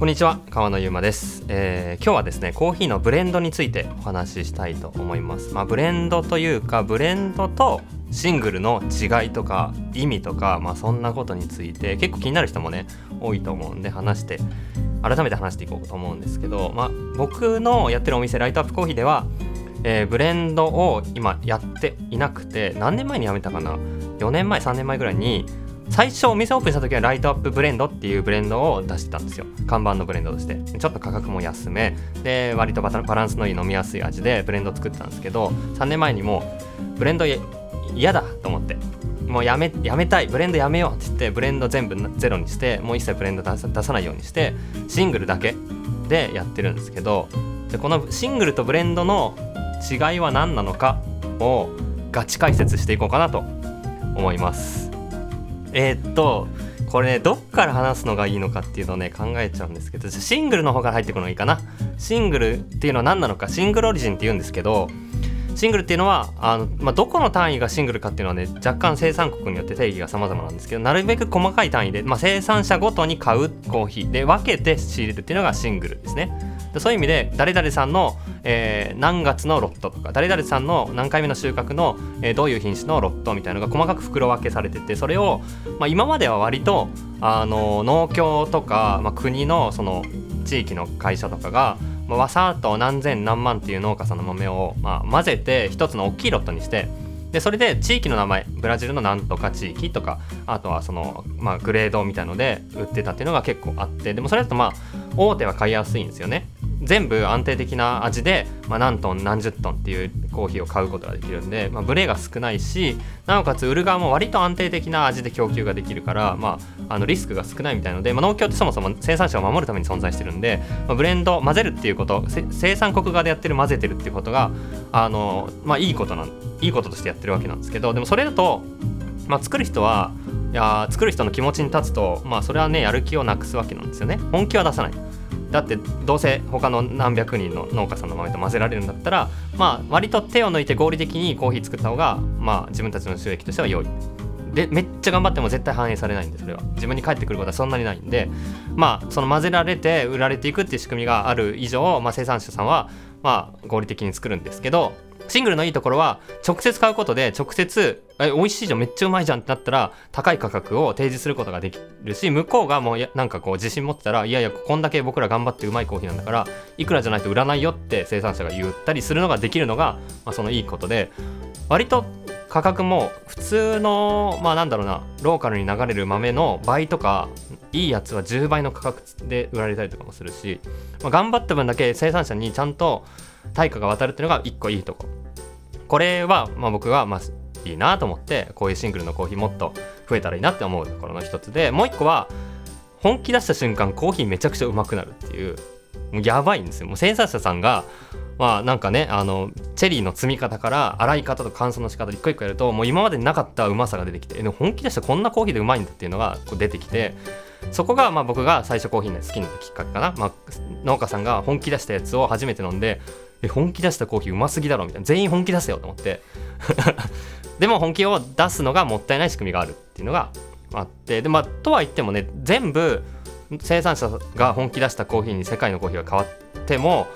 こんにちは川野ゆうまです、えー今日はですねコーヒーのブレンドについてお話ししたいと思います。まあブレンドというかブレンドとシングルの違いとか意味とかまあそんなことについて結構気になる人もね多いと思うんで話して改めて話していこうと思うんですけどまあ僕のやってるお店ライトアップコーヒーではえーブレンドを今やっていなくて何年前に辞めたかな？4年前3年前ぐらいに最初お店オープンした時はライトアップブレンドっていうブレンドを出してたんですよ。看板のブレンドとして。ちょっと価格も安め。で割とバタバランスのいい飲みやすい味でブレンド作ってたんですけど3年前にもブレンド嫌だと思って。もうやめやめたい。ブレンドやめようって言ってブレンド全部ゼロにしてもう一切ブレンド出さ出さないようにしてシングルだけでやってるんですけどでこのシングルとブレンドの違いは何なのかをガチ解説していこうかなと思います。えーっとこれねどっから話すのがいいのかっていうのをね考えちゃうんですけどじゃシングルの方から入っていくのがいいかな。シングルっていうのは何なのか。シングルオリジンって言うんですけどシングルっていうのはあの、まあ、どこの単位がシングルかっていうのはね若干生産国によって定義が様々なんですけどなるべく細かい単位で、まあ、生産者ごとに買うコーヒーで分けて仕入れるっていうのがシングルですね。でそういう意味で誰々さんの、えー何月のロットとか誰々さんの何回目の収穫の、えーどういう品種のロットみたいなのが細かく袋分けされててそれを、まあ、今までは割とあの農協とか、まあ、国のその地域の会社とかが、まあ、わさっと何千何万っていう農家さんの豆を、まあ、混ぜて一つの大きいロットにしてでそれで地域の名前ブラジルのなんとか地域とかあとはその、まあ、グレードみたいので売ってたっていうのが結構あってでもそれだとまあ大手は買いやすいんですよね。全部安定的な味で、まあ、何トン何十トンっていうコーヒーを買うことができるんで、まあ、ブレが少ないしなおかつ売る側も割と安定的な味で供給ができるから、まあ、あのリスクが少ないみたいので、まあ、農協ってそもそも生産者を守るために存在してるんで、まあ、ブレンド混ぜるっていうこと生産国側でやってる混ぜてるっていうことがあの、まあ、いいことなんいいこととしてやってるわけなんですけどでもそれだと、まあ、作る人はいや作る人の気持ちに立つと、まあ、それはねやる気をなくすわけなんですよね。本気は出さない。だってどうせ他の何百人の農家さんの豆と混ぜられるんだったらまあ割と手を抜いて合理的にコーヒー作った方がまあ自分たちの収益としては良いでめっちゃ頑張っても絶対反映されないんでそれは。自分に返ってくることはそんなにないんで。まあその混ぜられて売られていくっていう仕組みがある以上、まあ、生産者さんはまあ合理的に作るんですけどシングルのいいところは直接買うことで直接え美味しいじゃんめっちゃうまいじゃんってなったら高い価格を提示することができるし向こうがもうなんかこう自信持ってたらいやいやこんだけ僕ら頑張ってうまいコーヒーなんだからいくらじゃないと売らないよって生産者が言ったりするのができるのが、まあ、そのいいことで割と価格も普通のまあなんだろうなローカルに流れる豆の倍とかいいやつは10倍の価格で売られたりとかもするし、まあ、頑張った分だけ生産者にちゃんと対価が渡るっていうのが一個いいとこ。これはまあ僕はまあいいなと思ってこういうシングルのコーヒーもっと増えたらいいなって思うところの一つでもう一個は本気出した瞬間コーヒーめちゃくちゃうまくなるっていうもうやばいんですよ。もう生産者さんがまあなんかねあのチェリーの積み方から洗い方と乾燥の仕方一個一個やるともう今までになかったうまさが出てきてえでも本気出してこんなコーヒーでうまいんだっていうのがこう出てきてそこがまあ僕が最初コーヒーの好きになったきっかけかな、まあ、農家さんが本気出したやつを初めて飲んでえ本気出したコーヒーうますぎだろみたいな。全員本気出せよと思って。でも本気を出すのがもったいない仕組みがあるっていうのがあって。でまあとは言ってもね全部生産者が本気出したコーヒーに世界のコーヒーが変わっても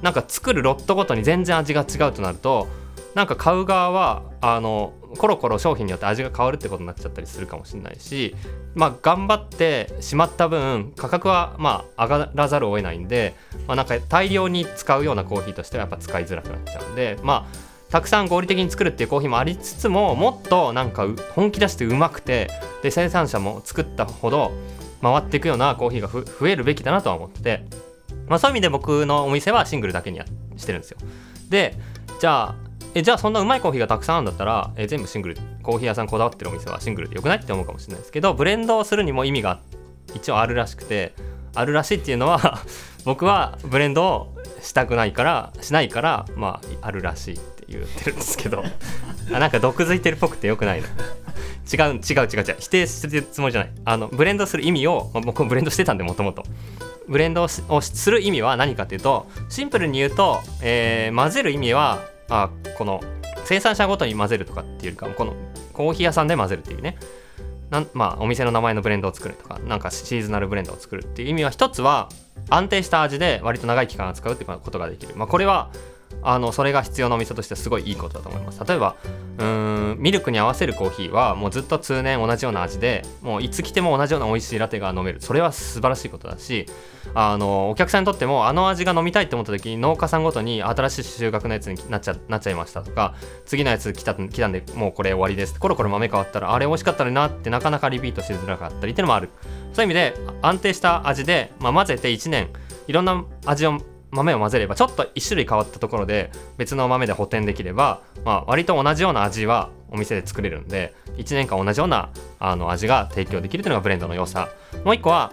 なんか作るロットごとに全然味が違うとなるとなんか買う側はあのコロコロ商品によって味が変わるってことになっちゃったりするかもしれないしまあ頑張ってしまった分価格はまあ上がらざるを得ないんで、まあ、なんか大量に使うようなコーヒーとしてはやっぱ使いづらくなっちゃうんでまあたくさん合理的に作るっていうコーヒーもありつつももっとなんか本気出してうまくてで生産者も作ったほど回っていくようなコーヒーが増えるべきだなとは思って、まあ、そういう意味で僕のお店はシングルだけにやしてるんですよ。でじゃあえじゃあそんなうまいコーヒーがたくさんあるんだったらえ全部シングルコーヒー屋さんこだわってるお店はシングルでよくないって思うかもしれないですけどブレンドをするにも意味が一応あるらしくてあるらしいっていうのは 僕はブレンドをしたくないからしないからまああるらしいって言ってるんですけど。あなんか毒づいてるっぽくてよくないの違う違う違う違う。否定してるつもりじゃない。あのブレンドする意味を、まあ、僕ブレンドしてたんでもともと。ブレンドをする意味は何かっていうとシンプルに言うと、えー混ぜる意味はあこの生産者ごとに混ぜるとかっていうかこのコーヒー屋さんで混ぜるっていうね。なんまあお店の名前のブレンドを作るとかなんかシーズナルブレンドを作るっていう意味は一つは安定した味で割と長い期間扱うってことができる、まあ、これはあのそれが必要なお店としてすごいいいことだと思います。例えばうんミルクに合わせるコーヒーはもうずっと通年同じような味でもういつ来ても同じような美味しいラテが飲める。それは素晴らしいことだしあのお客さんにとってもあの味が飲みたいって思った時に農家さんごとに新しい収穫のやつになっちゃなっちゃいましたとか次のやつ来た来たんでもうこれ終わりです。コロコロ豆変わったらあれ美味しかったのになってなかなかリピートしづらかったりっていうのもある。そういう意味で安定した味で、まあ、混ぜて1年いろんな味を豆を混ぜればちょっと1種類変わったところで別の豆で補填できれば、まあ、割と同じような味はお店で作れるんで1年間同じようなあの味が提供できるというのがブレンドの良さ。もう1個は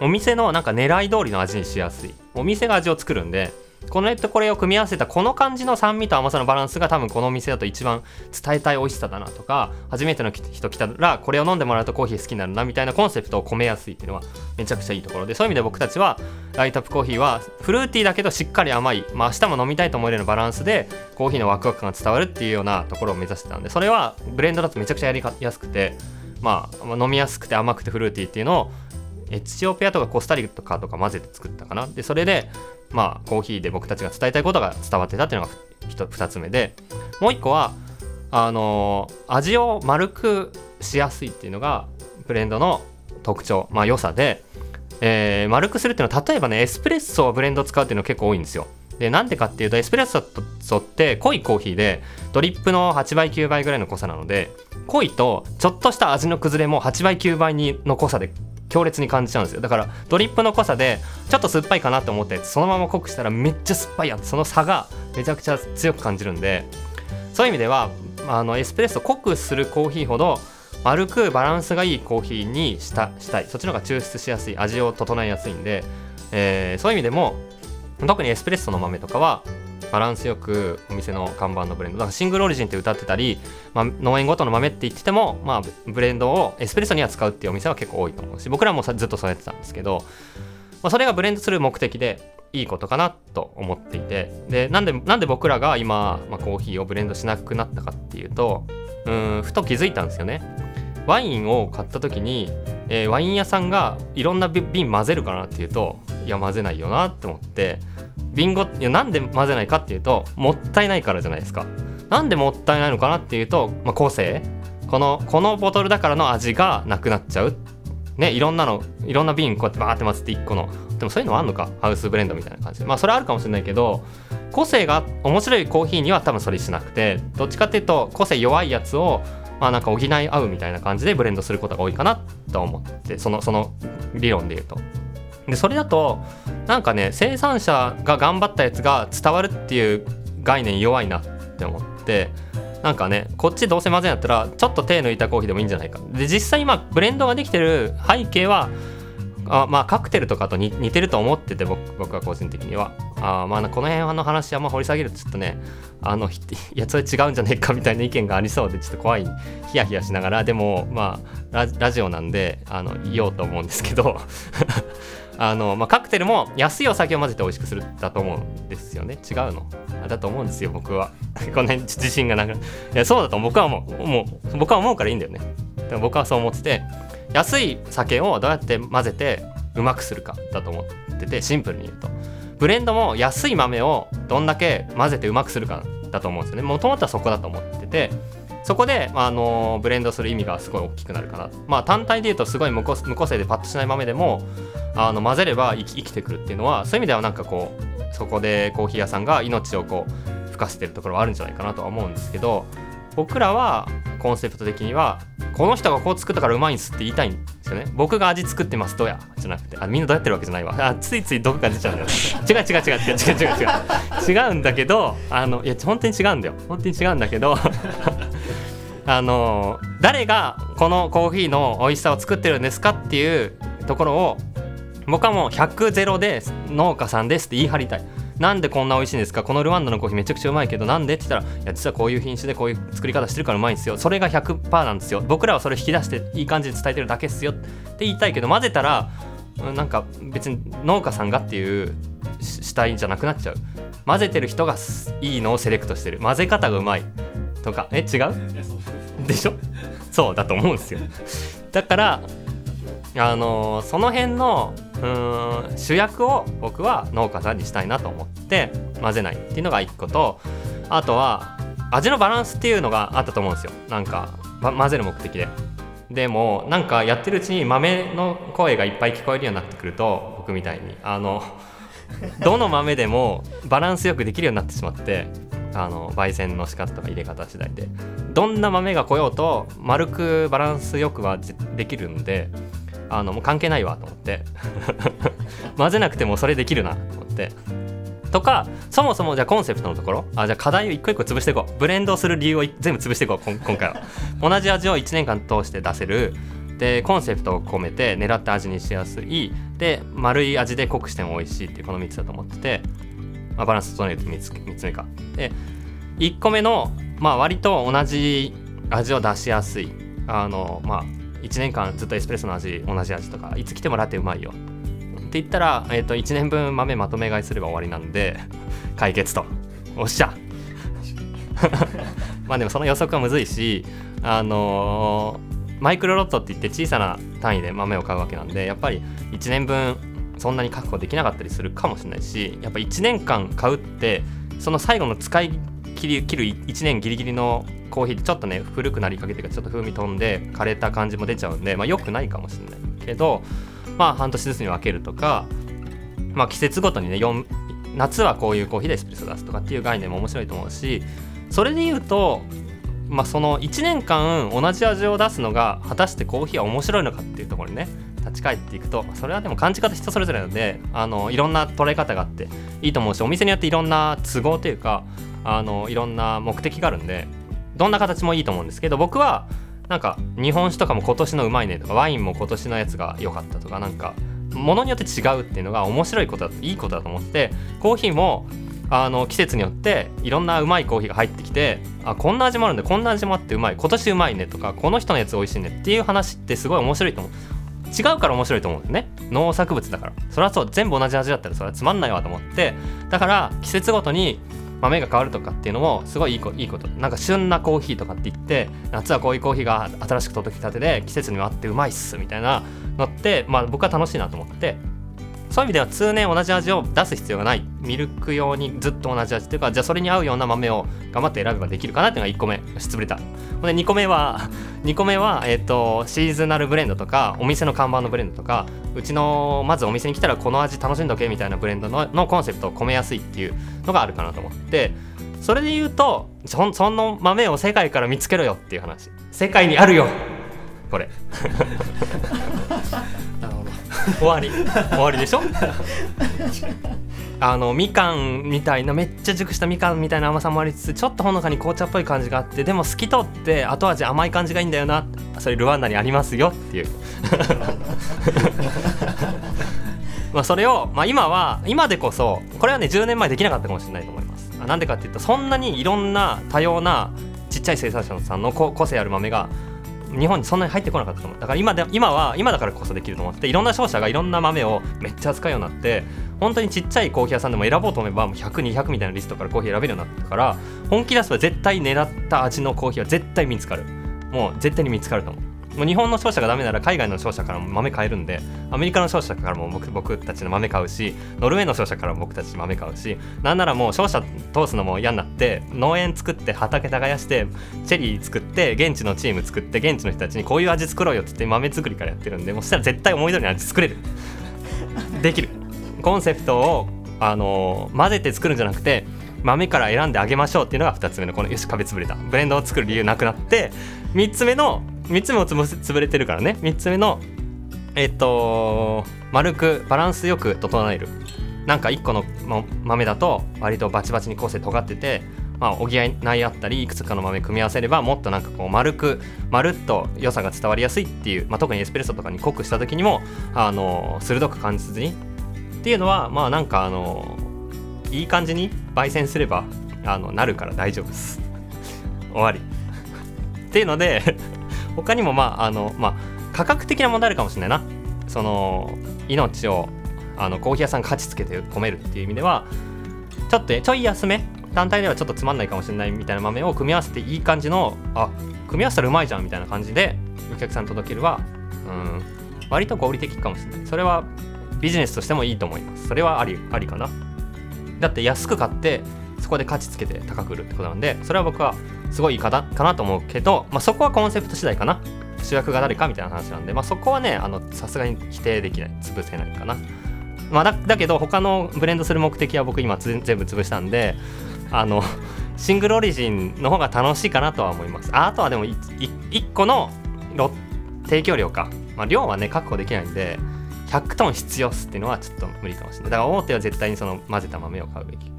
お店のなんか狙い通りの味にしやすい。お店が味を作るんでこれとこれを組み合わせたこの感じの酸味と甘さのバランスが多分このお店だと一番伝えたい美味しさだなとか初めての人来たらこれを飲んでもらうとコーヒー好きになるなみたいなコンセプトを込めやすいっていうのはめちゃくちゃいいところでそういう意味で僕たちはライトアップコーヒーはフルーティーだけどしっかり甘い、まあ、明日も飲みたいと思えるようなバランスでコーヒーのワクワク感が伝わるっていうようなところを目指してたんでそれはブレンドだとめちゃくちゃやりやすくて、まあ、飲みやすくて甘くてフルーティーっていうのをエチオピアとかコスタリカとか混ぜて作ったかな。でそれでまあコーヒーで僕たちが伝えたいことが伝わってたっていうのが2つ目で。もう1個はあのー、味を丸くしやすいっていうのがブレンドの特徴まあ良さで、えー、丸くするっていうのは例えばねエスプレッソをブレンド使うっていうの結構多いんですよ。でなんでかっていうとエスプレッソって濃いコーヒーでドリップの8倍9倍ぐらいの濃さなので濃いとちょっとした味の崩れも8倍9倍にの濃さで強烈に感じちゃうんですよ。だからドリップの濃さでちょっと酸っぱいかなと思ってそのまま濃くしたらめっちゃ酸っぱいやつその差がめちゃくちゃ強く感じるんでそういう意味ではあのエスプレッソ濃くするコーヒーほど丸くバランスがいいコーヒーにしたしたい。そっちの方が抽出しやすい味を整えやすいんで、えー、そういう意味でも特にエスプレッソの豆とかはバランスよくお店の看板のブレンドだからシングルオリジンって歌ってたり、まあ、農園ごとの豆って言ってても、まあ、ブレンドをエスプレッソには使うっていうお店は結構多いと思うし僕らもずっとそうやってたんですけど、まあ、それがブレンドする目的でいいことかなと思っていてでなんでなんで僕らが今、まあ、コーヒーをブレンドしなくなったかっていうとうんふと気づいたんですよね。ワインを買った時に、えー、ワイン屋さんがいろんな瓶混ぜるかなっていうといや混ぜないよなって思ってビンゴいやなんで混ぜないかっていうともったいないからじゃないですか。なんでもったいないのかなっていうと、まあ、個性。このこのボトルだからの味がなくなっちゃう。ねいろんなのいろんな瓶こうやってバーって混ぜて1個の。でもそういうのはあんのか？ハウスブレンドみたいな感じで。まあそれはあるかもしれないけど個性が面白いコーヒーには多分それしなくてどっちかっていうと個性弱いやつをまあなんか補い合うみたいな感じでブレンドすることが多いかなと思ってそのその理論で言うと。でそれだとなんかね生産者が頑張ったやつが伝わるっていう概念弱いなって思ってなんかねこっちどうせ混ぜんやったらちょっと手抜いたコーヒーでもいいんじゃないか。で実際今ブレンドができてる背景はあまあカクテルとかと似てると思ってて僕僕は個人的には。あまあこの辺の話あんま掘り下げるとちょっとねあの いやそれ違うんじゃねえかみたいな意見がありそうでちょっと怖いヒヤヒヤしながら。でもまあラジオなんであの言おうと思うんですけど。あの、まあ、カクテルも安いお酒を混ぜて美味しくするだと思うんですよね。違うの？だと思うんですよ僕は。この辺自信がなくいやそうだと僕は思うもう僕は思うからいいんだよね。でも僕はそう思ってて安い酒をどうやって混ぜてうまくするかだと思っててシンプルに言うと。ブレンドも安い豆をどんだけ混ぜてうまくするかだと思うんですよね。もともとはそこだと思っててそこで、あのブレンドする意味がすごい大きくなるかな。まあ単体で言うとすごい無個性でパッとしない豆でもあの混ぜれば生き生きてくるっていうのはそういう意味ではなんかこうそこでコーヒー屋さんが命をこう吹かせてるところはあるんじゃないかなとは思うんですけど僕らはコンセプト的にはこの人がこう作ったからうまいんすって言いたいんですよね。僕が味作ってますどうやじゃなくてあみんなどうやってるわけじゃないわ。あついつい毒が出ちゃうんだよ。違う違う違う違う違う違う違う。違うんだけどあのいや本当に違うんだよ。本当に違うんだけどあの誰がこのコーヒーの美味しさを作ってるんですかっていうところを僕はもう100ゼロで農家さんですって言い張りたい。なんでこんな美味しいんですか？このルワンダのコーヒーめちゃくちゃうまいけどなんでって言ったらいや実はこういう品種でこういう作り方してるからうまいんですよ。それが100%なんですよ。僕らはそれ引き出していい感じで伝えてるだけっすよって言いたいけど混ぜたらなんか別に農家さんがっていう主体じゃなくなっちゃう。混ぜてる人がいいのをセレクトしてる。混ぜ方がうまいとか。え違うでしょ？そうだと思うんですよ。だからあのー、その辺のうん主役を僕は農家さんにしたいなと思って混ぜないっていうのが1個とあとは味のバランスっていうのがあったと思うんですよ。なんか混ぜる目的で。でもなんかやってるうちに豆の声がいっぱい聞こえるようになってくると僕みたいにあの どの豆でもバランスよくできるようになってしまってあの焙煎の仕方とか入れ方次第で。どんな豆が来ようと丸くバランスよくはできるんであのもう関係ないわと思って。混ぜなくてもそれできるなと思って。とかそもそもじゃあコンセプトのところあじゃあ課題を一個一個潰していこう。ブレンドする理由を全部潰していこう今回は。同じ味を1年間通して出せる。でコンセプトを込めて狙った味にしやすい。で丸い味で濃くしても美味しいっていうこの3つだと思ってて、まあ、バランス整えて 3, つ3つ目か。で1個目の、まあ、割と同じ味を出しやすい。あのまあ1年間ずっとエスプレッソの味同じ味とかいつ来てもラテうまいよ。って言ったら、えー、と1年分豆まとめ買いすれば終わりなんで 解決と。おっしゃ。まあでもその予測はむずいしあのー、マイクロロットって言って小さな単位で豆を買うわけなんでやっぱり1年分そんなに確保できなかったりするかもしれないしやっぱ1年間買うってその最後の使い切り切る1年ギリギリのコーヒーってちょっとね古くなりかけてかちょっと風味飛んで枯れた感じも出ちゃうんでまあ良くないかもしれないけどまあ半年ずつに分けるとか、まあ、季節ごとにね夏はこういうコーヒーでエスプレッソ出すとかっていう概念も面白いと思うしそれで言うと、まあ、その1年間同じ味を出すのが果たしてコーヒーは面白いのかっていうところにね立ち返っていくとそれはでも感じ方人それぞれなのであのいろんな捉え方があっていいと思うしお店によっていろんな都合というかあのいろんな目的があるんでどんな形もいいと思うんですけど僕はなんか日本酒とかも今年のうまいねとかワインも今年のやつが良かったとかなんかものによって違うっていうのが面白いことだいいことだと思ってコーヒーもあの季節によっていろんなうまいコーヒーが入ってきてあこんな味もあるんでこんな味もあってうまい今年うまいねとかこの人のやつ美味しいねっていう話ってすごい面白いと思う。違うから面白いと思うんですね。農作物だから。それはそう全部同じ味だったらそれはつまんないわと思ってだから季節ごとに豆が変わるとかっていうのもすごいいいいいこと。なんか旬なコーヒーとかって言って夏はこういうコーヒーが新しく届きたてで季節にもあってうまいっすみたいなのって、まあ、僕は楽しいなと思ってそういう意味では通年同じ味を出す必要がない。ミルク用にずっと同じ味っていうかじゃあそれに合うような豆を頑張って選べばできるかなっていうのが1個目。よし潰れたで2個目は 2個目は、えーと、シーズナルブレンドとかお店の看板のブレンドとかうちのまずお店に来たらこの味楽しんどけみたいなブレンドののコンセプトを込めやすいっていうのがあるかなと思って。それで言うとそその豆を世界から見つけろよっていう話。世界にあるよ。これ。終わり。終わりでしょ？あのみかんみたいなめっちゃ熟したみかんみたいな甘さもありつつちょっとほのかに紅茶っぽい感じがあってでも透き通って後味甘い感じがいいんだよなそれルワンダにありますよっていう。まあそれを、まあ、今は今でこそこれはね10年前できなかったかもしれないと思います。なんでかっていうとそんなにいろんな多様なちっちゃい生産者さんの個性ある豆が日本にそんなに入ってこなかったと思う。だから今で今は今だからこそできると思っていろんな商社がいろんな豆をめっちゃ扱うようになって本当にちっちゃいコーヒー屋さんでも選ぼうと思えば100200みたいなリストからコーヒー選べるようになったから本気出せば絶対狙った味のコーヒーは絶対見つかる。もう絶対に見つかると思う。もう日本の商社がダメなら海外の商社からも豆買えるんでアメリカの商社からも僕僕たちの豆買うしノルウェーの商社からも僕たち豆買うしなんならもう商社通すのも嫌になって農園作って畑耕してチェリー作って現地のチーム作って現地の人たちにこういう味作ろうよって言って豆作りからやってるんでもうしたら絶対思い通りの味作れる。できる。コンセプトをあのー、混ぜて作るんじゃなくて豆から選んであげましょうっていうのが2つ目のこのよし壁潰れた。ブレンドを作る理由なくなって3つ目の3つ目も潰れてるからね。3つ目のえっと丸くバランスよく整える。なんか1個の豆だと割とバチバチに構成尖っててまあ補いないあったりいくつかの豆組み合わせればもっとなんかこう丸く丸っと良さが伝わりやすいっていう、まあ、特にエスプレッソとかに濃くした時にもあの鋭く感じずに。っていうのはまあなんかあのいい感じに焙煎すればあのなるから大丈夫です。終わり。っていうので他にもまああのまあ価格的な問題あるかもしれないな。その命をあのコーヒー屋さん価値つけて込めるっていう意味ではちょっとちょい安め単体ではちょっとつまんないかもしれないみたいな豆を組み合わせていい感じのあ組み合わせたらうまいじゃんみたいな感じでお客さん届けるはうん割と合理的かもしれない。それはビジネスとしてもいいと思います。それはありありかな。だって安く買ってこで価値つけて高く売るってことなんでそれは僕はすごいいいかなかなと思うけど、まあ、そこはコンセプト次第かな。主役が誰かみたいな話なんで、まあ、そこはねさすがに否定できない潰せないかな、まあ、だだけど他のブレンドする目的は僕今全部潰したんであのシングルオリジンの方が楽しいかなとは思います。ああとはでも 1, 1個の提供量か、まあ、量はね確保できないんで100トン必要っすっていうのはちょっと無理かもしれない。だから大手は絶対にその混ぜた豆を買うべき。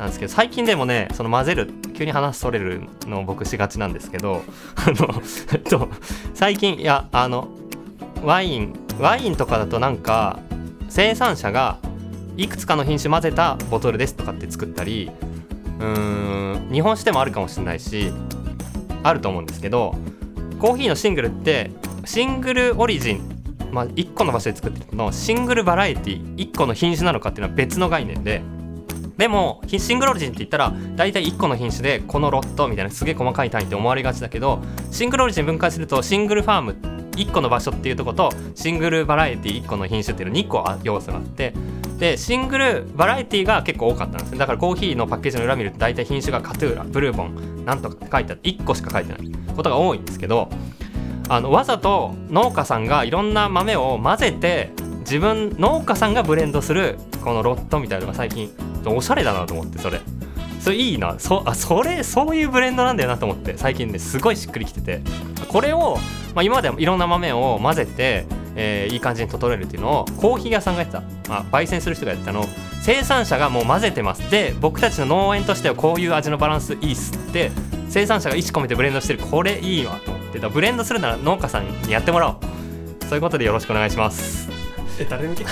なんですけど最近でもねその混ぜる急に話それるのを僕しがちなんですけど あのえっと最近いやあのワインワインとかだとなんか生産者がいくつかの品種混ぜたボトルですとかって作ったりうーん日本酒でもあるかもしれないしあると思うんですけどコーヒーのシングルってシングルオリジンまあ、1個の場所で作ってるのシングルバラエティ1個の品種なのかっていうのは別の概念ででもシングルオリジンって言ったら大体1個の品種でこのロットみたいなすげえ細かい単位って思われがちだけどシングルオリジン分解するとシングルファーム1個の場所っていうとことシングルバラエティ1個の品種っていうの2個要素があってでシングルバラエティが結構多かったんですね。だからコーヒーのパッケージの裏見ると大体品種がカトゥーラブルーボンなんとかって書いてあって1個しか書いてないことが多いんですけどあのわざと農家さんがいろんな豆を混ぜて自分農家さんがブレンドするこのロットみたいなのが最近おしゃれだなと思ってそれ。それいいな。そあそれそういうブレンドなんだよなと思って最近ねすごいしっくりきてて。これを、まあ、今までいろんな豆を混ぜて、えー、いい感じに整えるっていうのをコーヒー屋さんがやってた、まあ、焙煎する人がやってたの。生産者がもう混ぜてます。で僕たちの農園としてはこういう味のバランスいいっすって生産者が意思込めてブレンドしてる。これいいわと思って。ブレンドするなら農家さんにやってもらおう。そういうことでよろしくお願いします。誰向け？